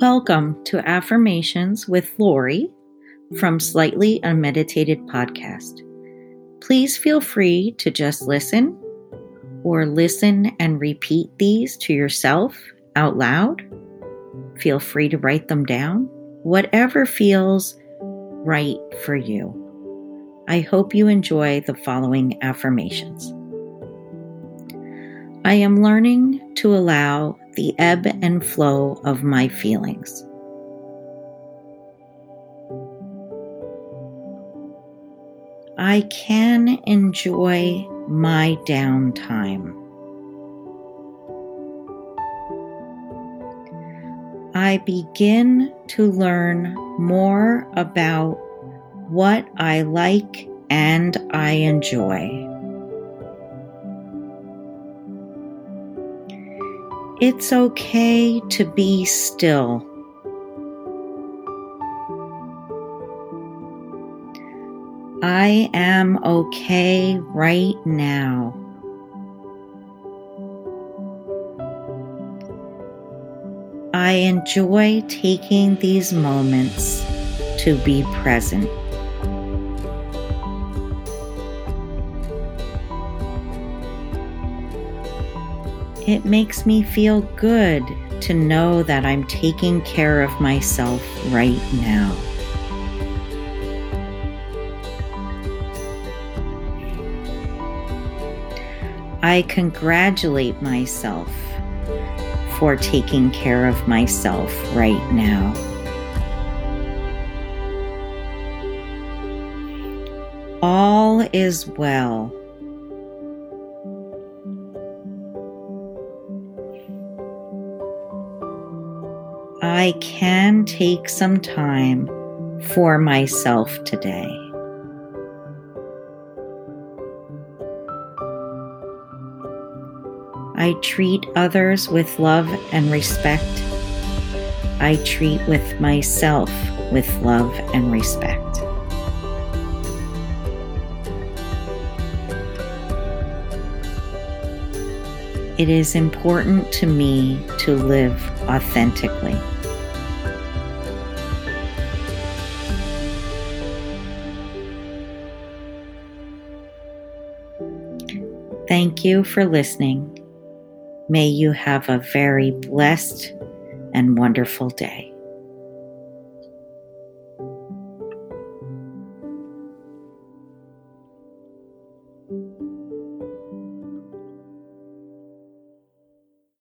Welcome to Affirmations with Lori from Slightly Unmeditated Podcast. Please feel free to just listen or listen and repeat these to yourself out loud. Feel free to write them down, whatever feels right for you. I hope you enjoy the following affirmations. I am learning to allow the ebb and flow of my feelings. I can enjoy my downtime. I begin to learn more about what I like and I enjoy. It's okay to be still. I am okay right now. I enjoy taking these moments to be present. It makes me feel good to know that I'm taking care of myself right now. I congratulate myself for taking care of myself right now. All is well. I can take some time for myself today. I treat others with love and respect. I treat with myself with love and respect. It is important to me to live authentically. Thank you for listening. May you have a very blessed and wonderful day.